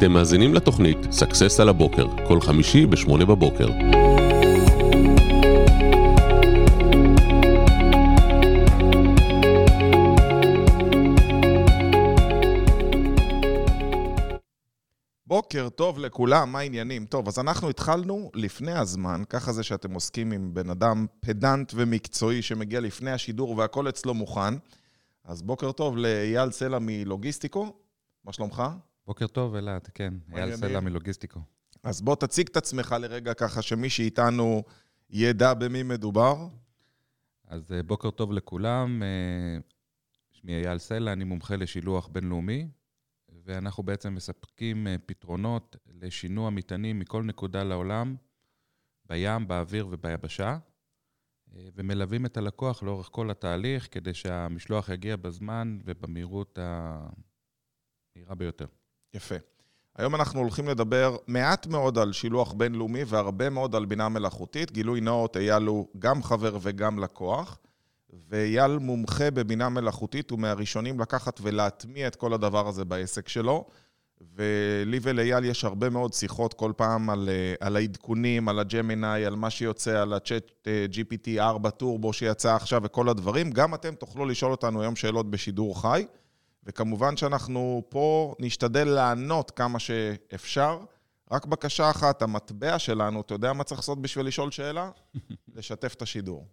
אתם מאזינים לתוכנית Success על הבוקר, כל חמישי ב-8 בבוקר. בוקר טוב לכולם, מה העניינים? טוב, אז אנחנו התחלנו לפני הזמן, ככה זה שאתם עוסקים עם בן אדם פדנט ומקצועי שמגיע לפני השידור והכל אצלו מוכן. אז בוקר טוב לאייל סלע מלוגיסטיקו, מה שלומך? בוקר טוב, אלעד, כן. אייל סלע מלוגיסטיקו. אז בוא תציג את עצמך לרגע ככה שמי שאיתנו ידע במי מדובר. אז אה, בוקר טוב לכולם, אה, שמי אייל סלע, אני מומחה לשילוח בינלאומי, ואנחנו בעצם מספקים אה, פתרונות לשינוע מטענים מכל נקודה לעולם, בים, באוויר וביבשה, ומלווים את הלקוח לאורך כל התהליך כדי שהמשלוח יגיע בזמן ובמהירות המהירה ביותר. יפה. היום אנחנו הולכים לדבר מעט מאוד על שילוח בינלאומי והרבה מאוד על בינה מלאכותית. גילוי נאות, אייל הוא גם חבר וגם לקוח, ואייל מומחה בבינה מלאכותית, הוא מהראשונים לקחת ולהטמיע את כל הדבר הזה בעסק שלו. ולי ולאייל יש הרבה מאוד שיחות כל פעם על, אה, על העדכונים, על הג'מיני, על מה שיוצא, על הצ'אט GPT 4 טורבו שיצא עכשיו וכל הדברים. גם אתם תוכלו לשאול אותנו היום שאלות בשידור חי. וכמובן שאנחנו פה נשתדל לענות כמה שאפשר. רק בקשה אחת, המטבע שלנו, אתה יודע מה צריך לעשות בשביל לשאול שאלה? לשתף את השידור.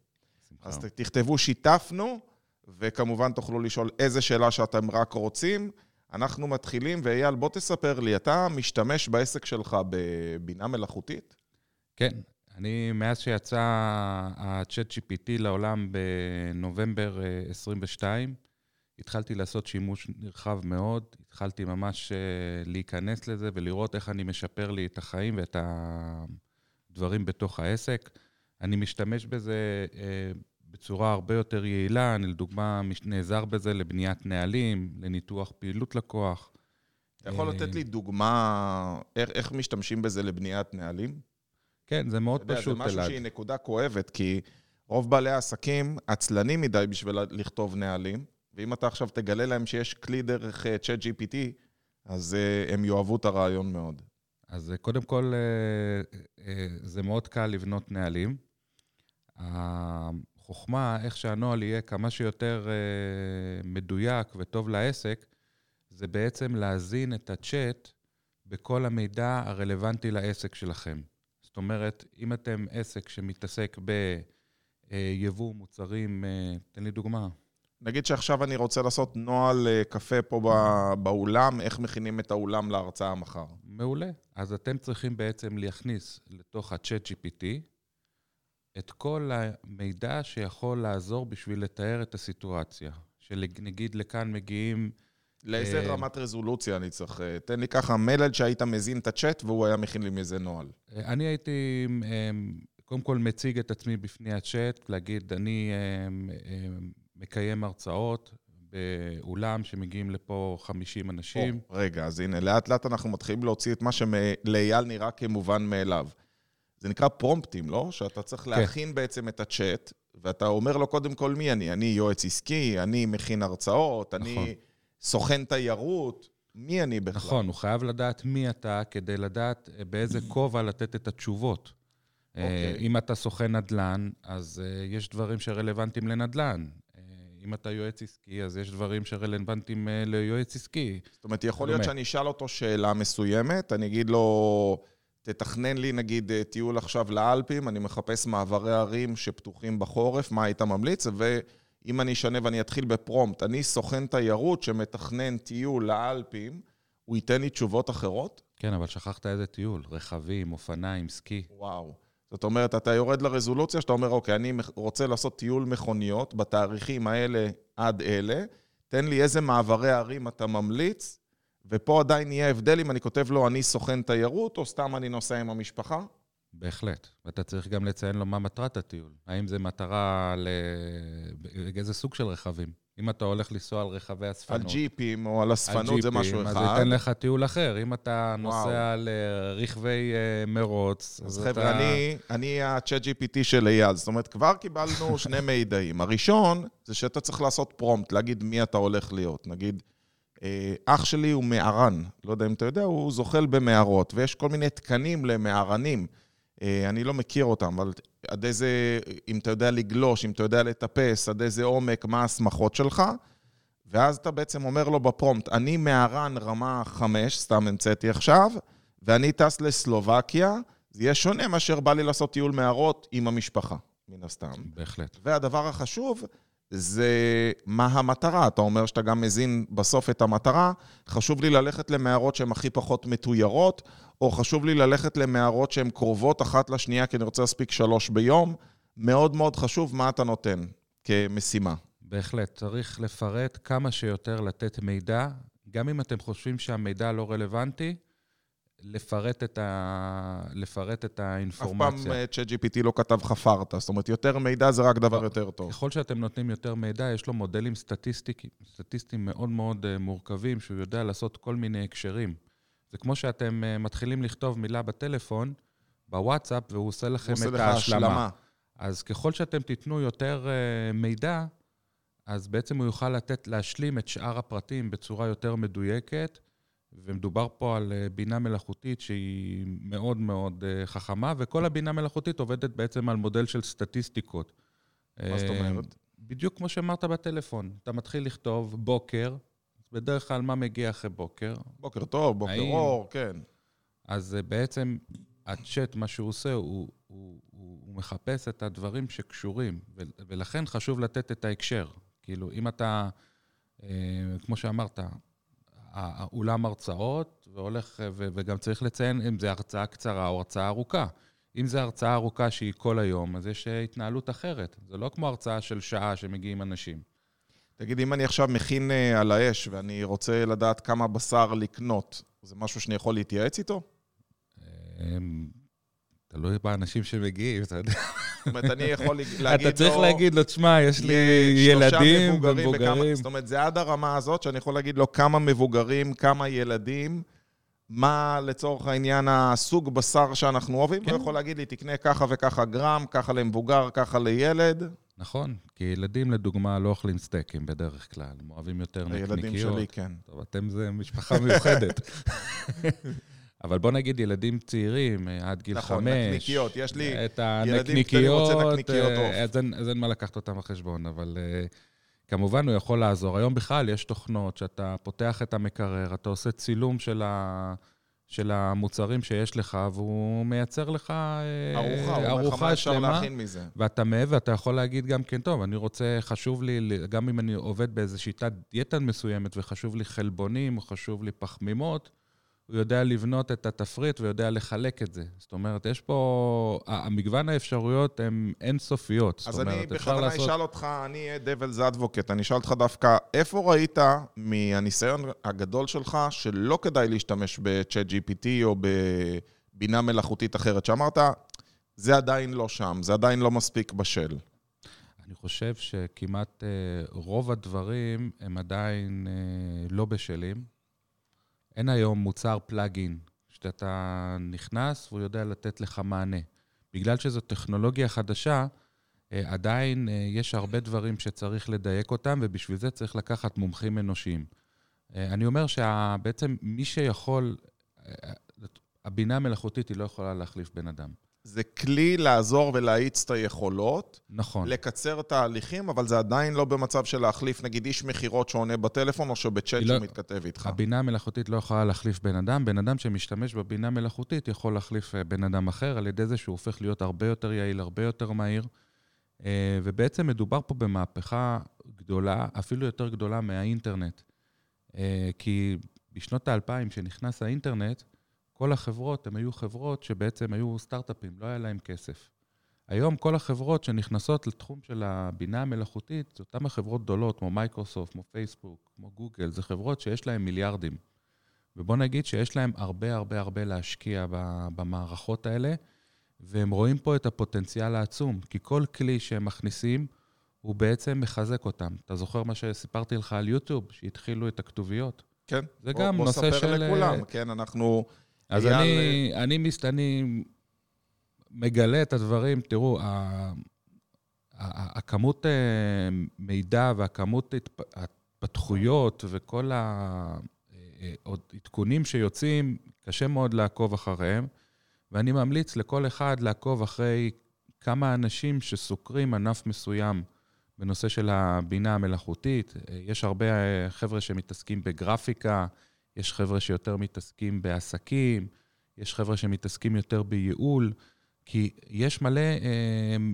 אז תכתבו שיתפנו, וכמובן תוכלו לשאול איזה שאלה שאתם רק רוצים. אנחנו מתחילים, ואייל, בוא תספר לי, אתה משתמש בעסק שלך בבינה מלאכותית? כן, אני, מאז שיצא ה-chat GPT לעולם בנובמבר 22, אה, התחלתי לעשות שימוש נרחב מאוד, התחלתי ממש אה, להיכנס לזה ולראות איך אני משפר לי את החיים ואת הדברים בתוך העסק. אני משתמש בזה אה, בצורה הרבה יותר יעילה, אני לדוגמה נעזר בזה לבניית נהלים, לניתוח פעילות לקוח. אתה יכול לתת לי דוגמה איך, איך משתמשים בזה לבניית נהלים? כן, זה מאוד פשוט, אלעד. זה משהו שהיא נקודה כואבת, כי רוב בעלי העסקים עצלנים מדי בשביל לכתוב נהלים. ואם אתה עכשיו תגלה להם שיש כלי דרך צ'אט uh, GPT, אז uh, הם יאהבו את הרעיון מאוד. אז uh, קודם כל, זה מאוד קל לבנות נהלים. החוכמה, איך שהנוהל יהיה כמה שיותר מדויק וטוב לעסק, זה בעצם להזין את הצ'אט בכל המידע הרלוונטי לעסק שלכם. זאת אומרת, אם אתם עסק שמתעסק ביבוא מוצרים, תן לי דוגמה. נגיד שעכשיו אני רוצה לעשות נוהל אה, קפה פה באולם, איך מכינים את האולם להרצאה מחר? מעולה. אז אתם צריכים בעצם להכניס לתוך ה-chat GPT את כל המידע שיכול לעזור בשביל לתאר את הסיטואציה. שנגיד לכאן מגיעים... לאיזה אה... רמת רזולוציה אני צריך? אה, תן לי ככה מלל שהיית מזין את הצ'אט והוא היה מכין לי מאיזה נוהל. אה, אני הייתי קודם כל מציג את עצמי בפני הצ'אט, להגיד, אני מקיים הרצאות באולם שמגיעים לפה 50 אנשים. או, רגע, אז הנה, לאט לאט אנחנו מתחילים להוציא את מה שלאייל נראה כמובן מאליו. זה נקרא פרומפטים, לא? שאתה צריך כן. להכין בעצם את הצ'אט, ואתה אומר לו קודם כל מי אני. אני יועץ עסקי, אני מכין הרצאות, נכון. אני סוכן תיירות. מי אני בכלל? נכון, הוא חייב לדעת מי אתה כדי לדעת באיזה כובע לתת את התשובות. Okay. אוקיי. אם אתה סוכן נדל"ן, אז אה, יש דברים שרלוונטיים לנדל"ן. אם אתה יועץ עסקי, אז יש דברים שרלוונטיים אה, ליועץ עסקי. זאת אומרת, יכול להיות שאני אשאל אותו שאלה מסוימת, אני אגיד לו, תתכנן לי נגיד אה, טיול עכשיו לאלפים, אני מחפש מעברי ערים שפתוחים בחורף, מה היית ממליץ? ואם אני אשנה ואני אתחיל בפרומפט, אני סוכן תיירות שמתכנן טיול לאלפים, הוא ייתן לי תשובות אחרות? כן, אבל שכחת איזה טיול, רכבים, אופניים, סקי. וואו. זאת אומרת, אתה יורד לרזולוציה שאתה אומר, אוקיי, אני רוצה לעשות טיול מכוניות בתאריכים האלה עד אלה, תן לי איזה מעברי ערים אתה ממליץ, ופה עדיין יהיה הבדל אם אני כותב לו, אני סוכן תיירות, או סתם אני נוסע עם המשפחה? בהחלט. ואתה צריך גם לציין לו מה מטרת הטיול. האם זה מטרה ל... איזה סוג של רכבים? אם אתה הולך לנסוע על רכבי אספנות. על ג'יפים או על אספנות זה משהו אחד. אז זה ייתן לך טיול אחר. אם אתה נוסע על אה, רכבי אה, מרוץ, אז, אז חבר'ה, אתה... אני, אני ה-chat GPT של אייל. זאת אומרת, כבר קיבלנו שני מידעים. הראשון, זה שאתה צריך לעשות פרומפט, להגיד מי אתה הולך להיות. נגיד, אה, אח שלי הוא מערן, לא יודע אם אתה יודע, הוא זוחל במערות, ויש כל מיני תקנים למערנים. אה, אני לא מכיר אותם, אבל עד איזה, אם אתה יודע לגלוש, אם אתה יודע לטפס, עד איזה עומק, מה ההסמכות שלך. ואז אתה בעצם אומר לו בפרומפט, אני מערן רמה 5, סתם המצאתי עכשיו, ואני טס לסלובקיה, זה יהיה שונה מאשר בא לי לעשות טיול מערות עם המשפחה, מן הסתם. בהחלט. והדבר החשוב זה מה המטרה. אתה אומר שאתה גם מזין בסוף את המטרה. חשוב לי ללכת למערות שהן הכי פחות מתוירות, או חשוב לי ללכת למערות שהן קרובות אחת לשנייה, כי אני רוצה להספיק שלוש ביום. מאוד מאוד חשוב מה אתה נותן כמשימה. בהחלט, צריך לפרט כמה שיותר לתת מידע, גם אם אתם חושבים שהמידע לא רלוונטי, לפרט את, ה... לפרט את האינפורמציה. אף פעם אה, ChatGPT לא כתב חפרת, זאת אומרת, יותר מידע זה רק דבר יותר טוב. ככל שאתם נותנים יותר מידע, יש לו מודלים סטטיסטיים מאוד מאוד אה, מורכבים, שהוא יודע לעשות כל מיני הקשרים. זה כמו שאתם אה, מתחילים לכתוב מילה בטלפון, בוואטסאפ, והוא עושה לכם את ההשלמה. אז ככל שאתם תיתנו יותר מידע, אז בעצם הוא יוכל לתת, להשלים את שאר הפרטים בצורה יותר מדויקת, ומדובר פה על אה, בינה מלאכותית שהיא מאוד מאוד אה, חכמה, וכל הבינה מלאכותית עובדת בעצם על מודל של סטטיסטיקות. מה זאת אומרת? אה, בדיוק כמו שאמרת בטלפון. אתה מתחיל לכתוב בוקר, בדרך כלל מה מגיע אחרי בוקר? בוקר טוב, בוקר האם... אור, כן. אז בעצם הצ'אט, מה שהוא עושה, הוא, הוא, הוא, הוא מחפש את הדברים שקשורים, ולכן חשוב לתת את ההקשר. כאילו, אם אתה, כמו שאמרת, האולם הרצאות, והולך, וגם צריך לציין אם זו הרצאה קצרה או הרצאה ארוכה. אם זו הרצאה ארוכה שהיא כל היום, אז יש התנהלות אחרת. זה לא כמו הרצאה של שעה שמגיעים אנשים. תגיד, אם אני עכשיו מכין אה, על האש ואני רוצה לדעת כמה בשר לקנות, זה משהו שאני יכול להתייעץ איתו? תלוי באנשים שמגיעים, אתה יודע. זאת אומרת, אני יכול להגיד לו... אתה צריך להגיד לו, תשמע, יש לי ילדים ומבוגרים. זאת אומרת, זה עד הרמה הזאת שאני יכול להגיד לו כמה מבוגרים, כמה ילדים, מה לצורך העניין הסוג בשר שאנחנו אוהבים. הוא כן. יכול להגיד לי, תקנה ככה וככה גרם, ככה למבוגר, ככה לילד. נכון, כי ילדים, לדוגמה, לא אוכלים סטייקים בדרך כלל, הם אוהבים יותר נקניקיות. הילדים שלי, כן. טוב, אתם זה משפחה מיוחדת. אבל בוא נגיד ילדים צעירים, אה, עד גיל נכון, חמש. נכון, נקניקיות, יש לי את הנקניקיות, אה, אז אין, אז אין מה לקחת אותם בחשבון, אבל uh, כמובן הוא יכול לעזור. היום בכלל יש תוכנות שאתה פותח את המקרר, אתה עושה צילום של, ה, של המוצרים שיש לך, והוא מייצר לך ארוחה, ארוחה שלמה. ואתה מעבר, ואתה יכול להגיד גם כן, טוב, אני רוצה, חשוב לי, גם אם אני עובד באיזו שיטת דיאטה מסוימת, וחשוב לי חלבונים, או חשוב לי פחמימות, הוא יודע לבנות את התפריט ויודע לחלק את זה. זאת אומרת, יש פה... המגוון האפשרויות הן אינסופיות. אז אומרת, אני בכוונה לעשות... אשאל אותך, אני אהיה דבלס אדבוקט, אני אשאל אותך דווקא, איפה ראית מהניסיון הגדול שלך שלא כדאי להשתמש ב-chat GPT או בבינה מלאכותית אחרת, שאמרת, זה עדיין לא שם, זה עדיין לא מספיק בשל? אני חושב שכמעט אה, רוב הדברים הם עדיין אה, לא בשלים. אין היום מוצר פלאגין, שאתה נכנס והוא יודע לתת לך מענה. בגלל שזו טכנולוגיה חדשה, אה, עדיין אה, יש הרבה דברים שצריך לדייק אותם, ובשביל זה צריך לקחת מומחים אנושיים. אה, אני אומר שבעצם מי שיכול, הבינה המלאכותית היא לא יכולה להחליף בן אדם. זה כלי לעזור ולהאיץ את היכולות. נכון. לקצר את ההליכים, אבל זה עדיין לא במצב של להחליף, נגיד, איש מכירות שעונה בטלפון, או שבצ'אט לא, שמתכתב איתך. הבינה המלאכותית לא יכולה להחליף בן אדם. בן אדם שמשתמש בבינה מלאכותית יכול להחליף אה, בן אדם אחר, על ידי זה שהוא הופך להיות הרבה יותר יעיל, הרבה יותר מהיר. אה, ובעצם מדובר פה במהפכה גדולה, אפילו יותר גדולה מהאינטרנט. אה, כי בשנות האלפיים, כשנכנס האינטרנט, כל החברות, הן היו חברות שבעצם היו סטארט-אפים, לא היה להם כסף. היום כל החברות שנכנסות לתחום של הבינה המלאכותית, זה אותן החברות גדולות, כמו מייקרוסופט, כמו פייסבוק, כמו גוגל, זה חברות שיש להן מיליארדים. ובוא נגיד שיש להן הרבה הרבה הרבה להשקיע במערכות האלה, והם רואים פה את הפוטנציאל העצום, כי כל כלי שהם מכניסים, הוא בעצם מחזק אותם. אתה זוכר מה שסיפרתי לך על יוטיוב, שהתחילו את הכתוביות? כן. זה בוא, גם בוא נושא של... בוא ספר לכולם, כן, אנחנו... אז אני, אני, מס, אני מגלה את הדברים, תראו, הכמות אה, מידע והכמות ההתפתחויות וכל העדכונים שיוצאים, קשה מאוד לעקוב אחריהם, ואני ממליץ לכל אחד לעקוב אחרי כמה אנשים שסוקרים ענף מסוים בנושא של הבינה המלאכותית. יש הרבה חבר'ה שמתעסקים בגרפיקה, יש חבר'ה שיותר מתעסקים בעסקים, יש חבר'ה שמתעסקים יותר בייעול, כי יש מלא,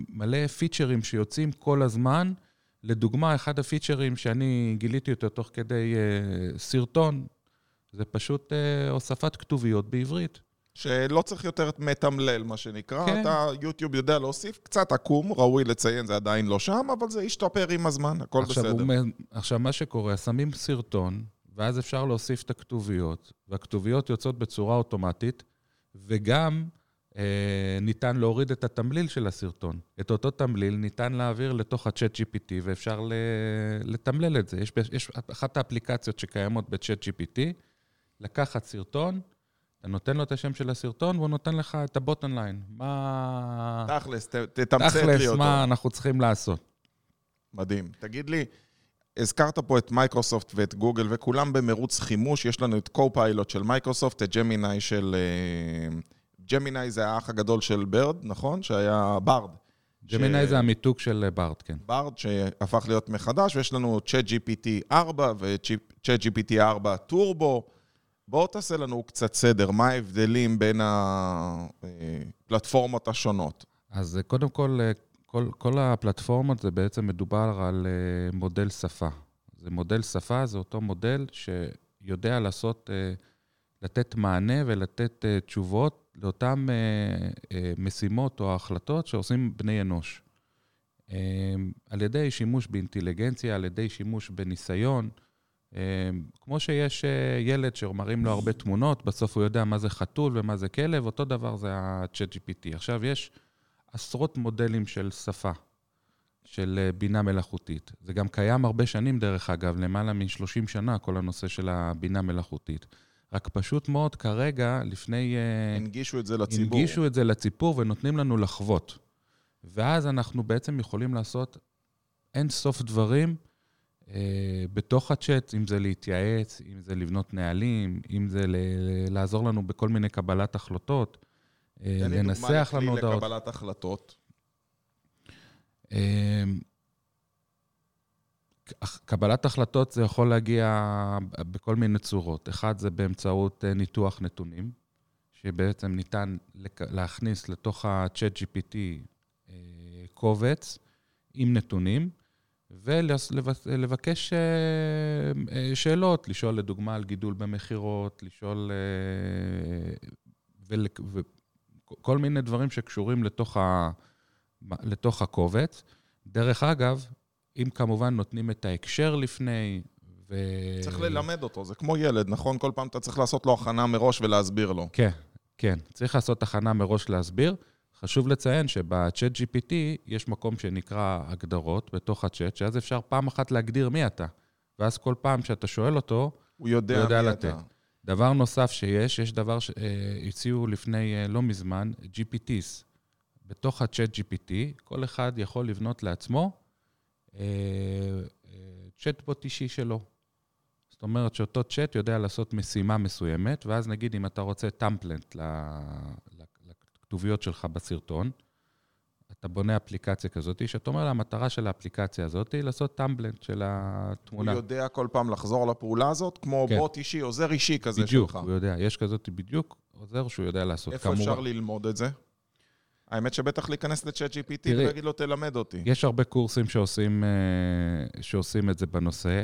מלא פיצ'רים שיוצאים כל הזמן. לדוגמה, אחד הפיצ'רים שאני גיליתי אותו תוך כדי סרטון, זה פשוט הוספת כתוביות בעברית. שלא צריך יותר מתמלל, מה שנקרא. כן. אתה, יוטיוב יודע להוסיף קצת עקום, ראוי לציין, זה עדיין לא שם, אבל זה ישתפר עם הזמן, הכל עכשיו בסדר. הוא, עכשיו, מה שקורה, שמים סרטון, ואז אפשר להוסיף את הכתוביות, והכתוביות יוצאות בצורה אוטומטית, וגם אה, ניתן להוריד את התמליל של הסרטון. את אותו תמליל ניתן להעביר לתוך ה-chat GPT, ואפשר לתמלל את זה. יש, יש אחת האפליקציות שקיימות ב-chat GPT, לקחת סרטון, אתה נותן לו את השם של הסרטון, והוא נותן לך את ה bottom line. מה... תכלס, תתמצת לי אותו. תכלס, מה אנחנו צריכים לעשות. מדהים. תגיד לי, הזכרת פה את מייקרוסופט ואת גוגל, וכולם במרוץ חימוש. יש לנו את קו-פיילוט של מייקרוסופט, את ג'מיני של... ג'מיני זה האח הגדול של ברד, נכון? שהיה ברד. ג'מיני ש... זה המיתוג של ברד, כן. ברד, שהפך להיות מחדש, ויש לנו צ'אט GPT 4 וצ'אט GPT 4 טורבו. בואו תעשה לנו קצת סדר, מה ההבדלים בין הפלטפורמות השונות. אז קודם כל, כל, כל הפלטפורמות זה בעצם מדובר על מודל שפה. זה מודל שפה, זה אותו מודל שיודע לעשות, לתת מענה ולתת תשובות לאותן משימות או החלטות שעושים בני אנוש. על ידי שימוש באינטליגנציה, על ידי שימוש בניסיון, כמו שיש אה, ילד שמראים לו הרבה תמונות, בסוף הוא יודע מה זה חתול ומה זה כלב, אותו דבר זה ה-chat GPT. עכשיו, יש עשרות מודלים של שפה, של אה, בינה מלאכותית. זה גם קיים הרבה שנים, דרך אגב, למעלה מ-30 שנה, כל הנושא של הבינה מלאכותית. רק פשוט מאוד, כרגע, לפני... אה, הנגישו את זה לציבור. הנגישו את זה לציבור ונותנים לנו לחוות. ואז אנחנו בעצם יכולים לעשות אין סוף דברים. אה, בתוך הצ'אט, אם זה להתייעץ, אם זה לבנות נהלים, אם זה לעזור לנו בכל מיני קבלת החלטות, אה, לנסח לנו הודעות. תן לי דוגמה לכלי לקבלת החלטות. אה, קבלת החלטות זה יכול להגיע בכל מיני צורות. אחד זה באמצעות ניתוח נתונים, שבעצם ניתן להכניס לתוך ה-chat GPT קובץ עם נתונים. ולבקש אה, אה, שאלות, לשאול לדוגמה על גידול במכירות, לשאול... אה, וכל מיני דברים שקשורים לתוך, ה, לתוך הקובץ. דרך אגב, אם כמובן נותנים את ההקשר לפני, ו... צריך ללמד אותו, זה כמו ילד, נכון? כל פעם אתה צריך לעשות לו הכנה מראש ולהסביר לו. כן, כן. צריך לעשות הכנה מראש להסביר. חשוב לציין שבצ'אט GPT יש מקום שנקרא הגדרות בתוך הצ'אט, שאז אפשר פעם אחת להגדיר מי אתה. ואז כל פעם שאתה שואל אותו, הוא יודע, הוא יודע מי לתת. אתה. דבר נוסף שיש, יש דבר שהציעו לפני אה, לא מזמן, GPTs. בתוך הצ'אט GPT, כל אחד יכול לבנות לעצמו צ'אטבוט אה, אישי שלו. זאת אומרת שאותו צ'אט יודע לעשות משימה מסוימת, ואז נגיד אם אתה רוצה טמפלנט הכתוביות שלך בסרטון, אתה בונה אפליקציה כזאת, שאתה אומר לה, המטרה של האפליקציה הזאת היא לעשות טמבלנט של התמונה. הוא יודע כל פעם לחזור לפעולה הזאת, כמו כן. בוט אישי, עוזר אישי כזה בדיוק, שלך. בדיוק, הוא יודע. יש כזאת בדיוק עוזר שהוא יודע לעשות. איפה כמובן. אפשר ללמוד את זה? האמת שבטח להיכנס לצ'אט GPT ולהגיד לו, תלמד אותי. יש הרבה קורסים שעושים, אה, שעושים את זה בנושא,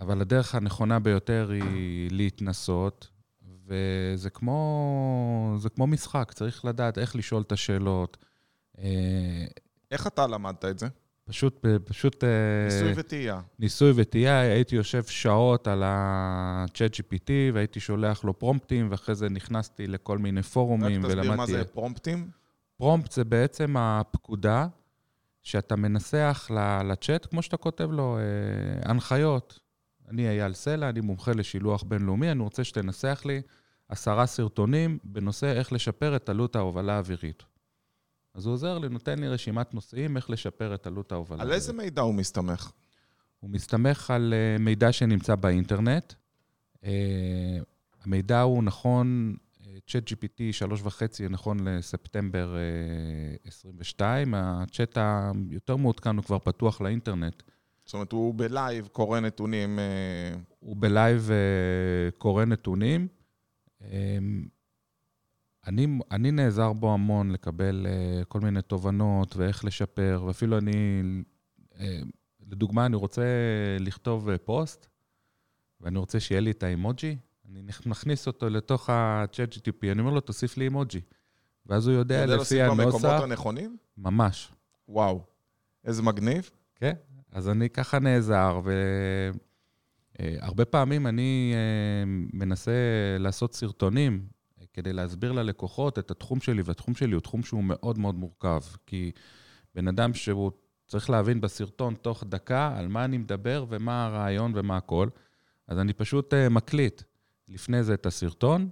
אבל הדרך הנכונה ביותר היא להתנסות, וזה כמו, כמו משחק, צריך לדעת איך לשאול את השאלות. אה, איך אתה למדת את זה? פשוט, פשוט... אה, ניסוי וטעייה. ניסוי וטעייה, הייתי יושב שעות על ה-chat GPT והייתי שולח לו פרומפטים, ואחרי זה נכנסתי לכל מיני פורומים ולמדתי... רק תסביר מה זה פרומפטים? פרומפט זה בעצם הפקודה שאתה מנסח לצ'אט, כמו שאתה כותב לו, אה, הנחיות. אני אייל סלע, אני מומחה לשילוח בינלאומי, אני רוצה שתנסח לי עשרה סרטונים בנושא איך לשפר את עלות ההובלה האווירית. אז הוא עוזר לי, נותן לי רשימת נושאים איך לשפר את עלות ההובלה. על איזה מידע הוא מסתמך? הוא מסתמך על אה, מידע שנמצא באינטרנט. אה, המידע הוא נכון, צ'אט GPT 3.5 נכון לספטמבר 22, הצ'אט היותר מעודכן הוא כבר פתוח לאינטרנט. זאת אומרת, הוא בלייב קורא נתונים. הוא בלייב קורא נתונים. אני, אני נעזר בו המון לקבל uh, כל מיני תובנות ואיך לשפר, ואפילו אני, uh, לדוגמה, אני רוצה לכתוב uh, פוסט, ואני רוצה שיהיה לי את האימוג'י, אני מכניס אותו לתוך ה-chat GTP, אני אומר לו, תוסיף לי אימוג'י. ואז הוא יודע לפי הנוסח... אתה יודע להוסיף במקומות הנכונים? ממש. וואו, איזה מגניב. כן, אז אני ככה נעזר, והרבה פעמים אני מנסה לעשות סרטונים כדי להסביר ללקוחות את התחום שלי, והתחום שלי הוא תחום שהוא מאוד מאוד מורכב. כי בן אדם שהוא צריך להבין בסרטון תוך דקה על מה אני מדבר ומה הרעיון ומה הכל, אז אני פשוט uh, מקליט לפני זה את הסרטון,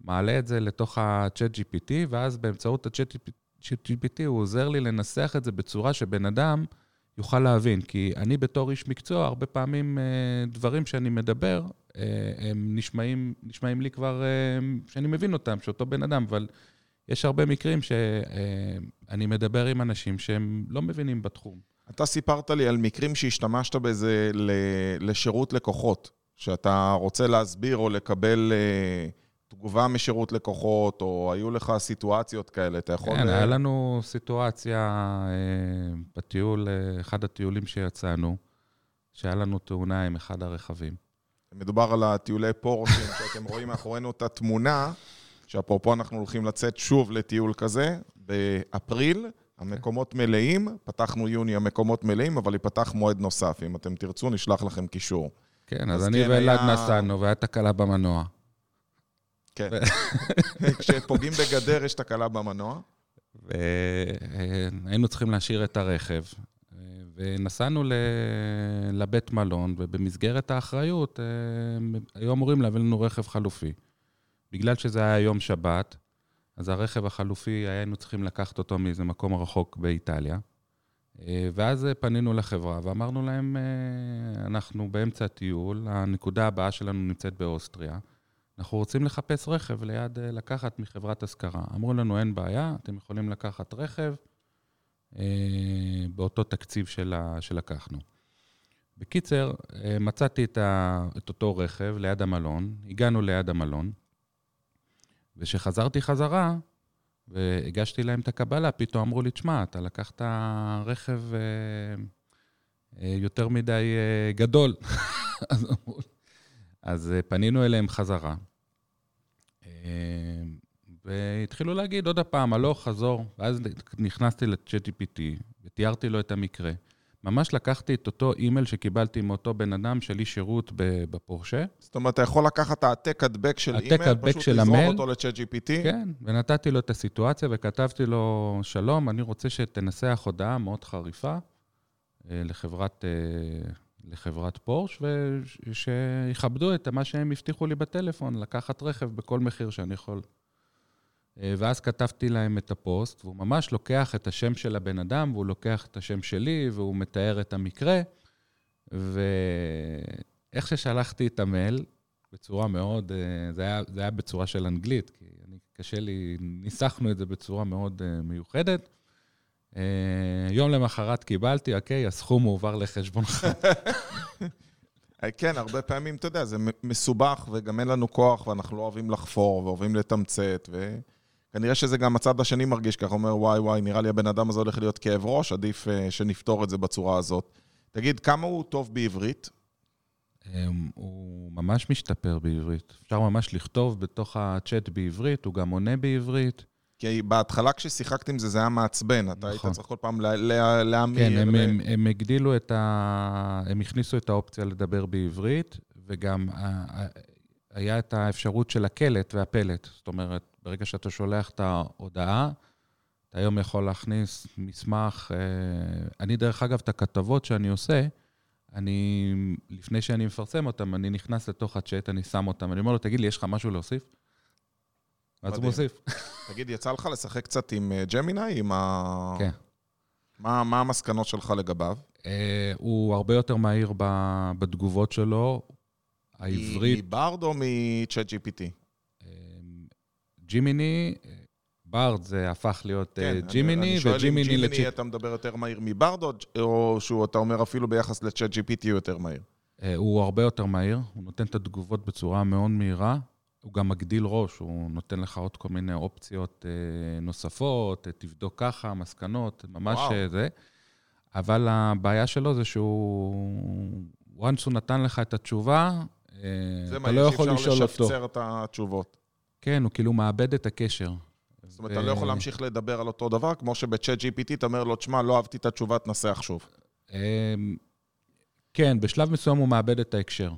מעלה את זה לתוך ה-chat GPT, ואז באמצעות ה-chat GPT הוא עוזר לי לנסח את זה בצורה שבן אדם יוכל להבין. כי אני בתור איש מקצוע, הרבה פעמים uh, דברים שאני מדבר, אה, הם נשמעים, נשמעים לי כבר, אה, שאני מבין אותם, שאותו בן אדם, אבל יש הרבה מקרים שאני אה, מדבר עם אנשים שהם לא מבינים בתחום. אתה סיפרת לי על מקרים שהשתמשת בזה לשירות לקוחות, שאתה רוצה להסביר או לקבל תגובה משירות לקוחות, או היו לך סיטואציות כאלה, אתה יכול... כן, היה לנו סיטואציה בטיול, אחד הטיולים שיצאנו, שהיה לנו תאונה עם אחד הרכבים. מדובר על הטיולי פורשים, שאתם רואים מאחורינו את התמונה, שאפרופו אנחנו הולכים לצאת שוב לטיול כזה, באפריל, המקומות מלאים, פתחנו יוני, המקומות מלאים, אבל ייפתח מועד נוסף. אם אתם תרצו, נשלח לכם קישור. כן, אז, אז אני כן ואלעד היה... נסענו, והיה תקלה במנוע. כן. כשפוגעים בגדר, יש תקלה במנוע. והיינו צריכים להשאיר את הרכב. ונסענו לבית מלון, ובמסגרת האחריות, אה, היו אמורים להביא לנו רכב חלופי. בגלל שזה היה יום שבת, אז הרכב החלופי, היינו צריכים לקחת אותו מאיזה מקום רחוק באיטליה. אה, ואז פנינו לחברה ואמרנו להם, אה, אנחנו באמצע הטיול, הנקודה הבאה שלנו נמצאת באוסטריה. אנחנו רוצים לחפש רכב ליד, לקחת מחברת השכרה. אמרו לנו, אין בעיה, אתם יכולים לקחת רכב. אה, באותו תקציב שלה, שלקחנו. בקיצר, אה, מצאתי את, ה, את אותו רכב ליד המלון, הגענו ליד המלון, וכשחזרתי חזרה והגשתי להם את הקבלה, פתאום אמרו לי, תשמע, אתה לקחת רכב אה, אה, יותר מדי אה, גדול. אז, אז אה, פנינו אליהם חזרה. אה, והתחילו להגיד עוד הפעם, הלוך, חזור. ואז נכנסתי ל-ChatGPT ותיארתי לו את המקרה. ממש לקחתי את אותו אימייל שקיבלתי מאותו בן אדם של איש שירות בפורשה. זאת אומרת, אתה יכול לקחת העתק הדבק של אימייל, פשוט לזרום אותו ל-ChatGPT? כן, ונתתי לו את הסיטואציה וכתבתי לו, שלום, אני רוצה שתנסח הודעה מאוד חריפה אה, לחברת, לחברת פורש, ושיכבדו את מה שהם הבטיחו לי בטלפון, לקחת רכב בכל מחיר שאני יכול. אה, ואז כתבתי להם את הפוסט, והוא ממש לוקח את השם של הבן אדם, והוא לוקח את השם שלי, והוא מתאר את המקרה. ואיך ששלחתי את המייל, בצורה מאוד, אה, זה היה, זה היה בצורה של אנגלית, כי אני, קשה לי, ניסחנו את זה בצורה מאוד אה, מיוחדת. יום למחרת קיבלתי, אוקיי, הסכום הועבר לחשבונך. כן, הרבה פעמים, אתה יודע, זה מסובך, וגם אין לנו כוח, ואנחנו לא אוהבים לחפור, ואוהבים לתמצת, ו... כנראה שזה גם הצד השני מרגיש ככה, אומר, וואי וואי, נראה לי הבן אדם הזה הולך להיות כאב ראש, עדיף uh, שנפתור את זה בצורה הזאת. תגיד, כמה הוא טוב בעברית? אמ, הוא ממש משתפר בעברית. אפשר ממש לכתוב בתוך הצ'אט בעברית, הוא גם עונה בעברית. כי בהתחלה כששיחקת עם זה, זה היה מעצבן. נכון. אתה היית נכון. צריך כל פעם להמיר. כן, הם, ו... הם, הם הגדילו את ה... הם הכניסו את האופציה לדבר בעברית, וגם היה את האפשרות של הקלט והפלט. זאת אומרת, ברגע שאתה שולח את ההודעה, אתה היום יכול להכניס מסמך. אה, אני, דרך אגב, את הכתבות שאני עושה, אני, לפני שאני מפרסם אותם, אני נכנס לתוך הצ'אט, אני שם אותם, אני אומר לו, תגיד לי, יש לך משהו להוסיף? אז הוא מוסיף. תגיד, יצא לך לשחק קצת עם אה, ג'מיני, עם ה... כן. מה, מה המסקנות שלך לגביו? אה, הוא הרבה יותר מהיר ב- בתגובות שלו. העברית, מברד או מצ'אט GPT? אה, ג'ימיני, ברד זה הפך להיות אה, כן, ג'ימיני, אני שואל אם וג'ימיני ג'ימיני לצ'יפ. אתה מדבר יותר מהיר מברד, או- או שהוא, אתה אומר אפילו ביחס לצ'אט GPT הוא יותר מהיר? אה, הוא הרבה יותר מהיר, הוא נותן את התגובות בצורה מאוד מהירה. הוא גם מגדיל ראש, הוא נותן לך עוד כל מיני אופציות אה, נוספות, אה, תבדוק ככה, מסקנות, ממש וואו. אה, זה. אבל הבעיה שלו זה שהוא, once הוא נתן לך את התשובה, זה אתה לא יכול לשאול אותו. לשפצר את התשובות. כן, הוא כאילו מאבד את הקשר. זאת אומרת, אתה לא יכול להמשיך לדבר על אותו דבר, כמו שבצ'אט GPT אתה אומר לו, תשמע, לא אהבתי את התשובה, תנסח שוב. אמ, כן, בשלב מסוים הוא מאבד את ההקשר.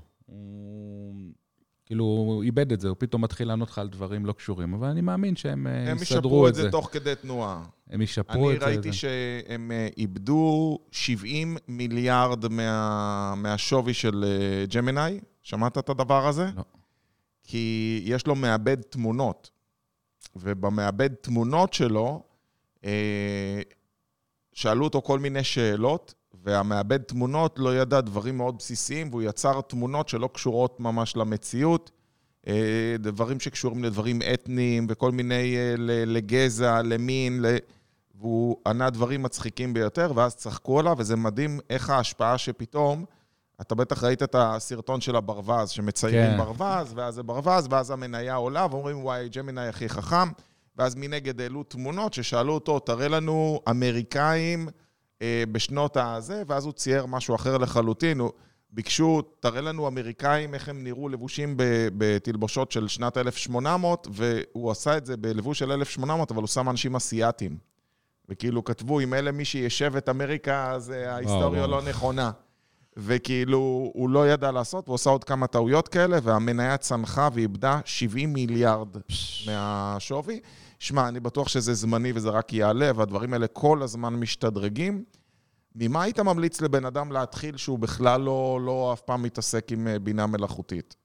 כאילו, הוא איבד את זה, הוא פתאום מתחיל לענות לך על דברים לא קשורים, אבל אני מאמין שהם אה, הם יסדרו ישפרו את את זה זה. תוך כדי תנועה. הם ישפרו אני את זה. ראיתי זה. שהם אה, איבדו 70 מיליארד מה- מהשווי של אה, ג'מיני. שמעת את הדבר הזה? לא. כי יש לו מעבד תמונות, ובמעבד תמונות שלו, שאלו אותו כל מיני שאלות, והמעבד תמונות לא ידע דברים מאוד בסיסיים, והוא יצר תמונות שלא קשורות ממש למציאות, אה, דברים שקשורים לדברים אתניים וכל מיני, אה, לגזע, למין. והוא ענה דברים מצחיקים ביותר, ואז צחקו עליו, וזה מדהים איך ההשפעה שפתאום, אתה בטח ראית את הסרטון של הברווז, שמציירים כן. ברווז, ואז זה ברווז, ואז המניה עולה, ואומרים, וואי, ג'מיני הכי חכם, ואז מנגד העלו תמונות ששאלו אותו, תראה לנו אמריקאים בשנות הזה, ואז הוא צייר משהו אחר לחלוטין. הוא, ביקשו, תראה לנו אמריקאים, איך הם נראו לבושים בתלבושות של שנת 1800, והוא עשה את זה בלבוש של 1800, אבל הוא שם אנשים אסיאתים. וכאילו כתבו, אם אלה מי שישב את אמריקה, אז אה, ההיסטוריה. לא נכונה. וכאילו, הוא לא ידע לעשות, והוא עשה עוד כמה טעויות כאלה, והמניה צנחה ואיבדה 70 מיליארד מהשווי. שמע, אני בטוח שזה זמני וזה רק יעלה, והדברים האלה כל הזמן משתדרגים. ממה היית ממליץ לבן אדם להתחיל שהוא בכלל לא, לא אף פעם מתעסק עם אה, בינה מלאכותית?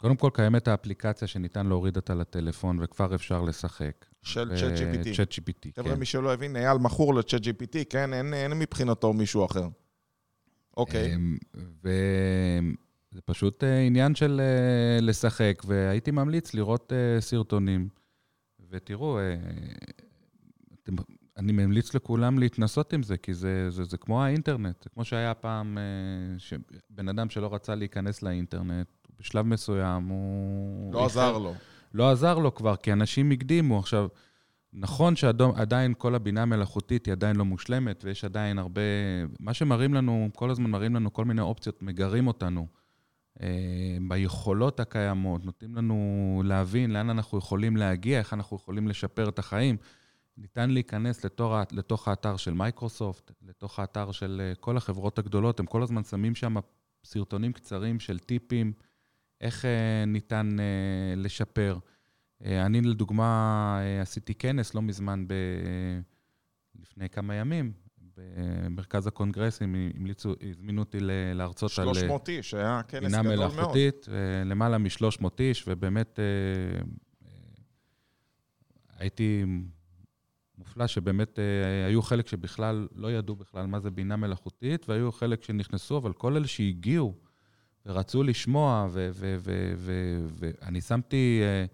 קודם כל, קיימת האפליקציה שניתן להוריד אותה לטלפון, וכבר אפשר לשחק. של צ'אט GPT. צ'אט GPT, חבר'ה, כן. מי שלא הבין, אייל מכור לצ'אט GPT, כן? אין, אין מבחינתו מישהו אחר. אוקיי. אמ, וזה פשוט אה, עניין של אה, לשחק, והייתי ממליץ לראות אה, סרטונים. ותראו, אתם, אני ממליץ לכולם להתנסות עם זה, כי זה, זה, זה כמו האינטרנט. זה כמו שהיה פעם, שבן אדם שלא רצה להיכנס לאינטרנט, בשלב מסוים הוא... לא עזר לו. לא עזר לו כבר, כי אנשים הקדימו. עכשיו, נכון שעדיין כל הבינה המלאכותית היא עדיין לא מושלמת, ויש עדיין הרבה... מה שמראים לנו, כל הזמן מראים לנו כל מיני אופציות, מגרים אותנו ביכולות הקיימות, נותנים לנו להבין לאן אנחנו יכולים להגיע, איך אנחנו יכולים לשפר את החיים. ניתן להיכנס לתור, לתוך האתר של מייקרוסופט, לתוך האתר של אה, כל החברות הגדולות, הם כל הזמן שמים שם סרטונים קצרים של טיפים, איך אה, ניתן אה, לשפר. אה, אני לדוגמה אה, עשיתי כנס לא מזמן, ב... לפני כמה ימים, במרכז הקונגרסים, המליצו, הזמינו אותי להרצות על... אה, 300 איש, היה כנס בינה גדול מאוד. מלאכותית, אה, למעלה מ-300 איש, ובאמת אה, אה, הייתי מופלא שבאמת אה, היו חלק שבכלל לא ידעו בכלל מה זה בינה מלאכותית, והיו חלק שנכנסו, אבל כל אלה שהגיעו ורצו לשמוע, ואני שמתי אה,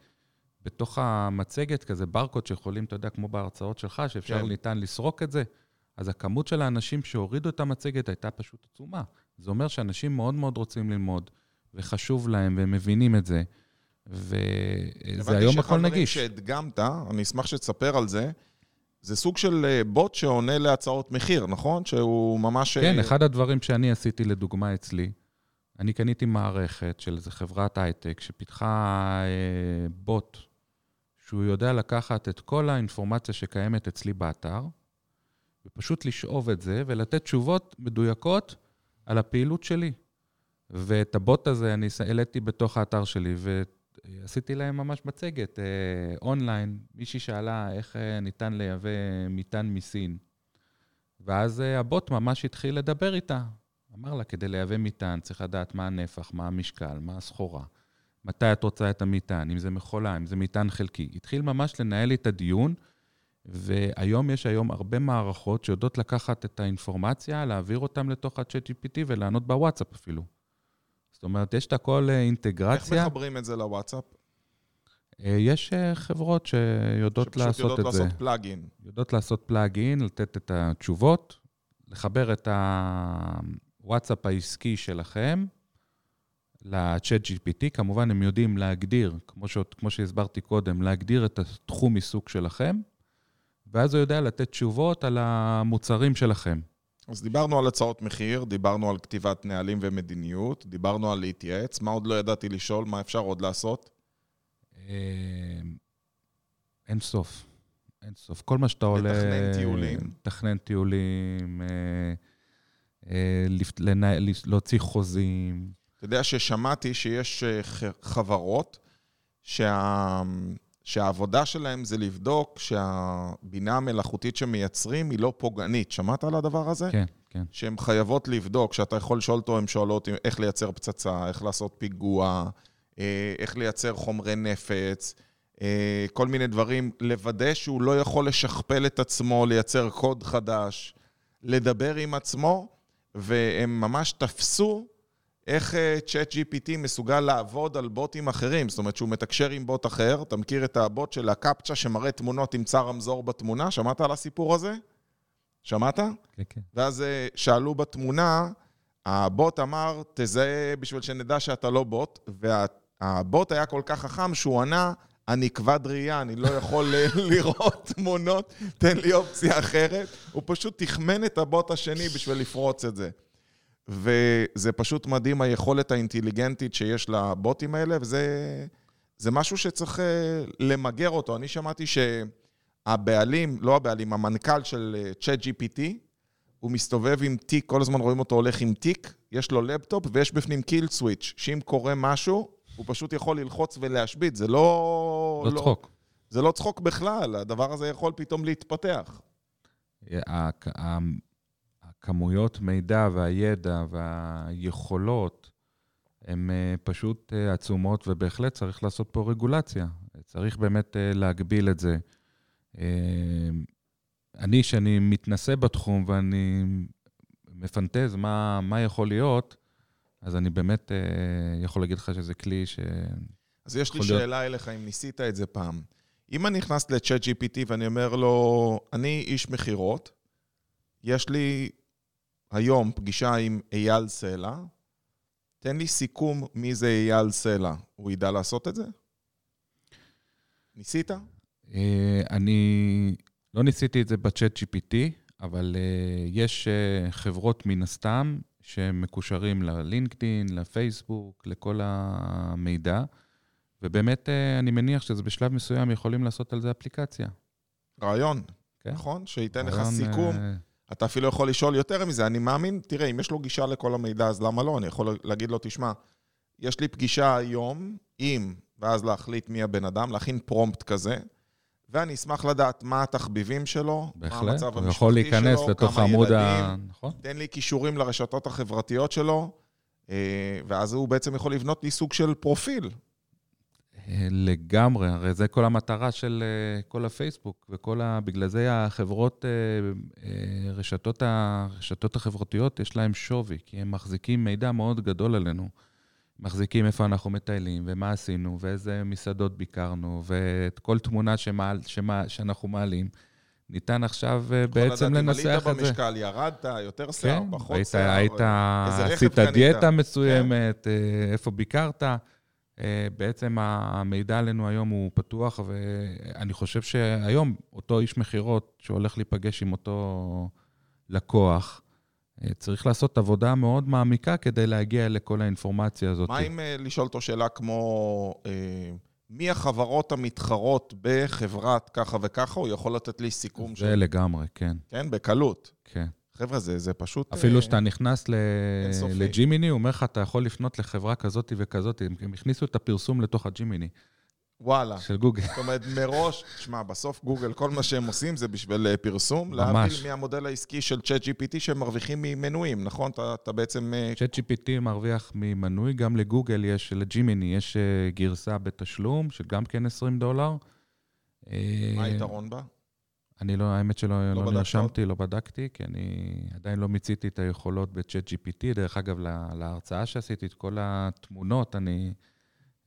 בתוך המצגת כזה ברקוד שיכולים, אתה יודע, כמו בהרצאות שלך, שאפשר כן. ניתן לסרוק את זה. אז הכמות של האנשים שהורידו את המצגת הייתה פשוט עצומה. זה אומר שאנשים מאוד מאוד רוצים ללמוד, וחשוב להם, והם מבינים את זה, וזה היום הכל הבנתי נגיש. שאחד הדברים שהדגמת, אני אשמח שתספר על זה, זה סוג של אה, בוט שעונה להצעות מחיר, נכון? שהוא ממש... כן, אה, אחד הדברים שאני עשיתי לדוגמה אצלי, אני קניתי מערכת של איזו חברת הייטק שפיתחה אה, בוט, שהוא יודע לקחת את כל האינפורמציה שקיימת אצלי באתר, ופשוט לשאוב את זה ולתת תשובות מדויקות על הפעילות שלי. ואת הבוט הזה אני העליתי בתוך האתר שלי, ועשיתי להם ממש מצגת אה, אונליין. מישהי שאלה איך אה, ניתן לייבא מטען מסין. ואז אה, הבוט ממש התחיל לדבר איתה. אמר לה, כדי לייבא מטען צריך לדעת מה הנפח, מה המשקל, מה הסחורה, מתי את רוצה את המטען, אם זה מכולה, אם זה מטען חלקי. התחיל ממש לנהל את הדיון, והיום יש היום הרבה מערכות שיודעות לקחת את האינפורמציה, להעביר אותם לתוך ה-chat GPT ולענות בוואטסאפ אפילו. זאת אומרת, יש את הכל אה, אינטגרציה. איך מחברים את זה לוואטסאפ? אה, יש אה, חברות שיודעות לעשות את זה. שפשוט יודעות לעשות פלאגין. יודעות לעשות פלאגין, לתת את התשובות, לחבר את הוואטסאפ העסקי שלכם ל-chat GPT. כמובן, הם יודעים להגדיר, כמו, ש... כמו שהסברתי קודם, להגדיר את התחום עיסוק שלכם, ואז הוא יודע לתת תשובות על המוצרים שלכם. אז דיברנו על הצעות מחיר, דיברנו על כתיבת נהלים ומדיניות, דיברנו על להתייעץ, מה עוד לא ידעתי לשאול, מה אפשר עוד לעשות? אה, אין סוף. אין סוף. כל מה שאתה עולה... לתכנן טיולים. לתכנן טיולים, אה, אה. להוציא חוזים. אתה יודע ששמעתי שיש חברות שה... שהעבודה שלהם זה לבדוק שהבינה המלאכותית שמייצרים היא לא פוגענית. שמעת על הדבר הזה? כן, כן. שהן חייבות לבדוק, שאתה יכול לשאול אותו, הן שואלות איך לייצר פצצה, איך לעשות פיגוע, אה, איך לייצר חומרי נפץ, אה, כל מיני דברים, לוודא שהוא לא יכול לשכפל את עצמו, לייצר קוד חדש, לדבר עם עצמו, והם ממש תפסו איך צ'אט uh, GPT מסוגל לעבוד על בוטים אחרים. זאת אומרת שהוא מתקשר עם בוט אחר, אתה מכיר את הבוט של הקפצ'ה שמראה תמונות עם צר רמזור בתמונה? שמעת על הסיפור הזה? שמעת? כן, כן. ואז uh, שאלו בתמונה, הבוט אמר, תזהה בשביל שנדע שאתה לא בוט, והבוט היה כל כך חכם שהוא ענה, אני כבד ראייה, אני לא יכול לראות תמונות, תן לי אופציה אחרת. הוא פשוט תחמן את הבוט השני בשביל לפרוץ את זה. וזה פשוט מדהים היכולת האינטליגנטית שיש לבוטים האלה, וזה משהו שצריך אה, למגר אותו. אני שמעתי שהבעלים, לא הבעלים, המנכ"ל של אה, GPT, הוא מסתובב עם תיק, כל הזמן רואים אותו הולך עם תיק, יש לו לפטופ ויש בפנים קיל סוויץ', שאם קורה משהו, הוא פשוט יכול ללחוץ ולהשבית, זה לא... לא, לא צחוק. זה לא צחוק בכלל, הדבר הזה יכול פתאום להתפתח. הכמויות מידע והידע והיכולות הן אה, פשוט אה, עצומות, ובהחלט צריך לעשות פה רגולציה. צריך באמת אה, להגביל את זה. אני, שאני מתנסה בתחום ואני מפנטז מה, מה יכול להיות, אז אני באמת יכול להגיד לך שזה כלי ש... אז יש לי להיות... שאלה אליך, אם ניסית את זה פעם. אם אני נכנס ל-chat GPT ואני אומר לו, אני איש מכירות, יש לי היום פגישה עם אייל סלע, תן לי סיכום מי זה אייל סלע. הוא ידע לעשות את זה? ניסית? אה, אני לא ניסיתי את זה בצ'אט GPT, אבל אה, יש אה, חברות מן הסתם שמקושרים ללינקדאין, לפייסבוק, לכל המידע, ובאמת אני מניח שזה בשלב מסוים יכולים לעשות על זה אפליקציה. רעיון, כן? נכון? שייתן רעיון, לך סיכום. אתה אפילו יכול לשאול יותר מזה, אני מאמין, תראה, אם יש לו גישה לכל המידע, אז למה לא? אני יכול להגיד לו, תשמע, יש לי פגישה היום עם, ואז להחליט מי הבן אדם, להכין פרומפט כזה, ואני אשמח לדעת מה התחביבים שלו, בהחלט, מה המצב המשפחתי שלו, יכול להיכנס לתוך העמוד ה... נכון. תן לי כישורים לרשתות החברתיות שלו, אה, ואז הוא בעצם יכול לבנות לי סוג של פרופיל. לגמרי, הרי זה כל המטרה של אה, כל הפייסבוק וכל ה... בגלל זה החברות, אה, אה, רשתות, הרשתות החברתיות, יש להן שווי, כי הם מחזיקים מידע מאוד גדול עלינו. מחזיקים איפה אנחנו מטיילים, ומה עשינו, ואיזה מסעדות ביקרנו, ואת כל תמונה שמעל, שמה, שאנחנו מעלים. ניתן עכשיו בעצם לנסח את זה. יכול לדעת אם עלית במשקל, ירדת, יותר שיער, כן, פחות שיער. היית, היית עשית דיאטה מסוימת, כן. איפה ביקרת. אה, בעצם המידע עלינו היום הוא פתוח, ואני חושב שהיום אותו איש מכירות שהולך להיפגש עם אותו לקוח, אה, צריך לעשות עבודה מאוד מעמיקה כדי להגיע לכל האינפורמציה הזאת. מה אם אה, לשאול אותו שאלה כמו, מי החברות המתחרות בחברת ככה וככה? הוא יכול לתת לי סיכום זה של... לגמרי, כן. כן, בקלות. כן. חבר'ה, זה, זה פשוט... אפילו כשאתה נכנס לג'ימיני, הוא אומר לך, אתה יכול לפנות לחברה כזאת וכזאת. הם הכניסו את הפרסום לתוך הג'ימיני. וואלה. של גוגל. זאת אומרת, מראש, תשמע, בסוף גוגל, כל מה שהם עושים זה בשביל אה, פרסום. ממש. להבדיל מהמודל העסקי של צ'אט GPT, שהם מרוויחים ממנויים, נכון? אתה, אתה בעצם... אה, צ'אט GPT מרוויח ממנוי, גם לגוגל יש, לג'ימיני, יש אה, גרסה בתשלום, שגם כן 20 דולר. מה היתרון בה? אני לא, האמת שלא לא בדקת נרשמתי, לא בדקתי, כי אני עדיין לא מיציתי את היכולות ב-Chat GPT. דרך אגב, לה- להרצאה שעשיתי, את כל התמונות, אני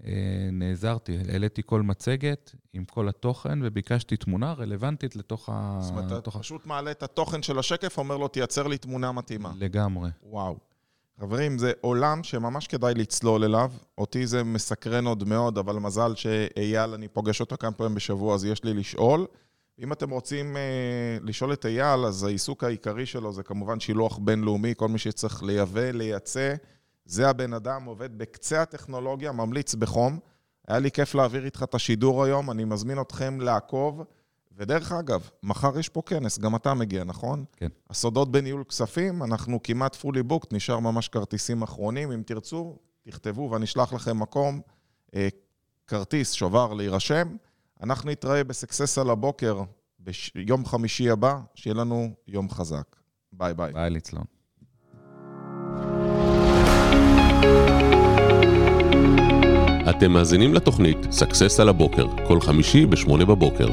אה, נעזרתי. העליתי כל מצגת עם כל התוכן, וביקשתי תמונה רלוונטית לתוך ה... זאת אומרת, אתה פשוט מעלה את התוכן של השקף, אומר לו, תייצר לי תמונה מתאימה. לגמרי. וואו. חברים, זה עולם שממש כדאי לצלול אליו. אותי זה מסקרן עוד מאוד, אבל מזל שאייל, אני פוגש אותו כמה פעמים בשבוע, אז יש לי לשאול. אם אתם רוצים אה, לשאול את אייל, אז העיסוק העיקרי שלו זה כמובן שילוח בינלאומי, כל מי שצריך לייבא, לייצא. זה הבן אדם, עובד בקצה הטכנולוגיה, ממליץ בחום. היה לי כיף להעביר איתך את השידור היום, אני מזמין אתכם לעקוב. ודרך אגב, מחר יש פה כנס, גם אתה מגיע, נכון? כן. הסודות בניהול כספים, אנחנו כמעט fully booked, נשאר ממש כרטיסים אחרונים. אם תרצו, תכתבו ואני אשלח לכם מקום, אה, כרטיס, שובר, להירשם. אנחנו נתראה בסקסס על הבוקר ביום חמישי הבא, שיהיה לנו יום חזק. ביי ביי. ביי, ליצלון. אתם מאזינים לתוכנית Success על הבוקר, כל חמישי ב-8 בבוקר.